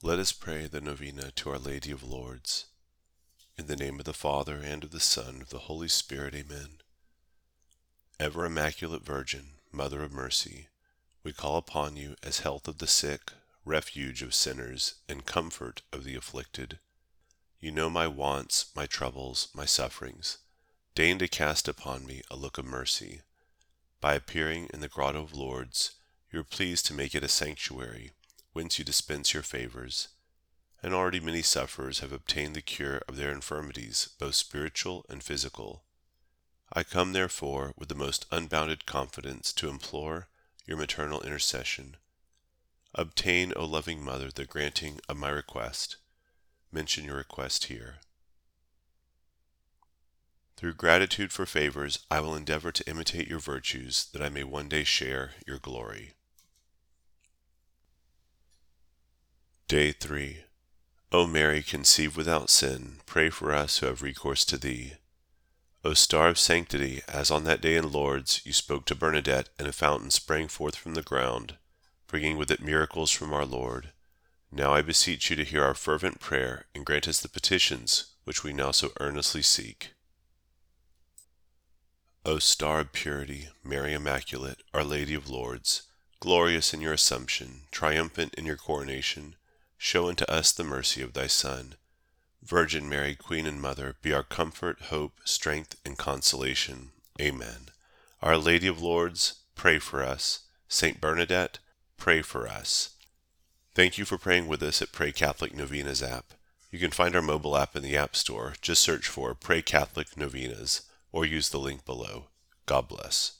Let us pray the novena to Our Lady of Lourdes. In the name of the Father, and of the Son, and of the Holy Spirit, amen. Ever Immaculate Virgin, Mother of Mercy, we call upon you as health of the sick, refuge of sinners, and comfort of the afflicted. You know my wants, my troubles, my sufferings. Deign to cast upon me a look of mercy. By appearing in the grotto of Lourdes, you are pleased to make it a sanctuary whence you dispense your favors, and already many sufferers have obtained the cure of their infirmities, both spiritual and physical. I come, therefore, with the most unbounded confidence to implore your maternal intercession. Obtain, O loving Mother, the granting of my request. Mention your request here. Through gratitude for favors, I will endeavor to imitate your virtues, that I may one day share your glory. Day 3 O Mary, conceived without sin, pray for us who have recourse to thee. O star of sanctity, as on that day in Lourdes you spoke to Bernadette, and a fountain sprang forth from the ground, bringing with it miracles from our Lord, now I beseech you to hear our fervent prayer, and grant us the petitions which we now so earnestly seek. O star of purity, Mary Immaculate, Our Lady of Lourdes, glorious in your Assumption, triumphant in your coronation, show unto us the mercy of thy Son. Virgin Mary, Queen and Mother, be our comfort, hope, strength, and consolation. Amen. Our Lady of Lourdes, pray for us. Saint Bernadette, pray for us. Thank you for praying with us at Pray Catholic Novenas app. You can find our mobile app in the App Store. Just search for Pray Catholic Novenas or use the link below. God bless.